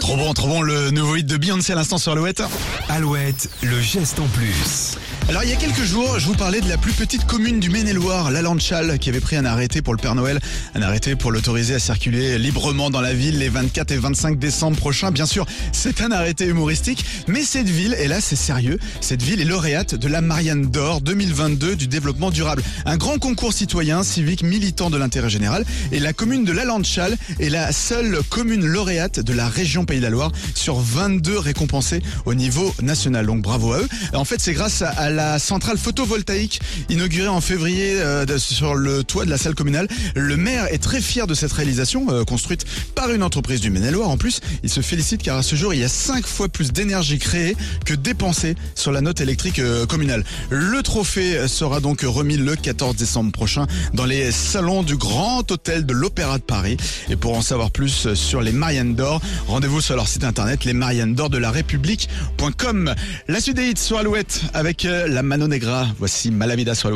Trop bon, trop bon, le nouveau hit de Beyoncé à l'instant sur Alouette. Alouette, le geste en plus. Alors il y a quelques jours, je vous parlais de la plus petite commune du Maine-et-Loire, la Landchal, qui avait pris un arrêté pour le Père Noël, un arrêté pour l'autoriser à circuler librement dans la ville les 24 et 25 décembre prochains. Bien sûr, c'est un arrêté humoristique, mais cette ville, et là c'est sérieux, cette ville est lauréate de la Marianne d'Or 2022 du développement durable, un grand concours citoyen, civique, militant de l'intérêt général, et la commune de la Landchal est la seule commune lauréate de la région Pays de la Loire sur 22 récompensés au niveau national. Donc bravo à eux. En fait, c'est grâce à la centrale photovoltaïque inaugurée en février euh, sur le toit de la salle communale. Le maire est très fier de cette réalisation euh, construite par une entreprise du Maine-et-Loire. En plus, il se félicite car à ce jour, il y a 5 fois plus d'énergie créée que dépensée sur la note électrique euh, communale. Le trophée sera donc remis le 14 décembre prochain dans les salons du Grand Hôtel de l'Opéra de Paris. Et pour en savoir plus sur les Marianne d'Or, rendez-vous sur leur site internet de la. La suite des hits sur Alouette avec la Mano Negra. Voici Malavida sur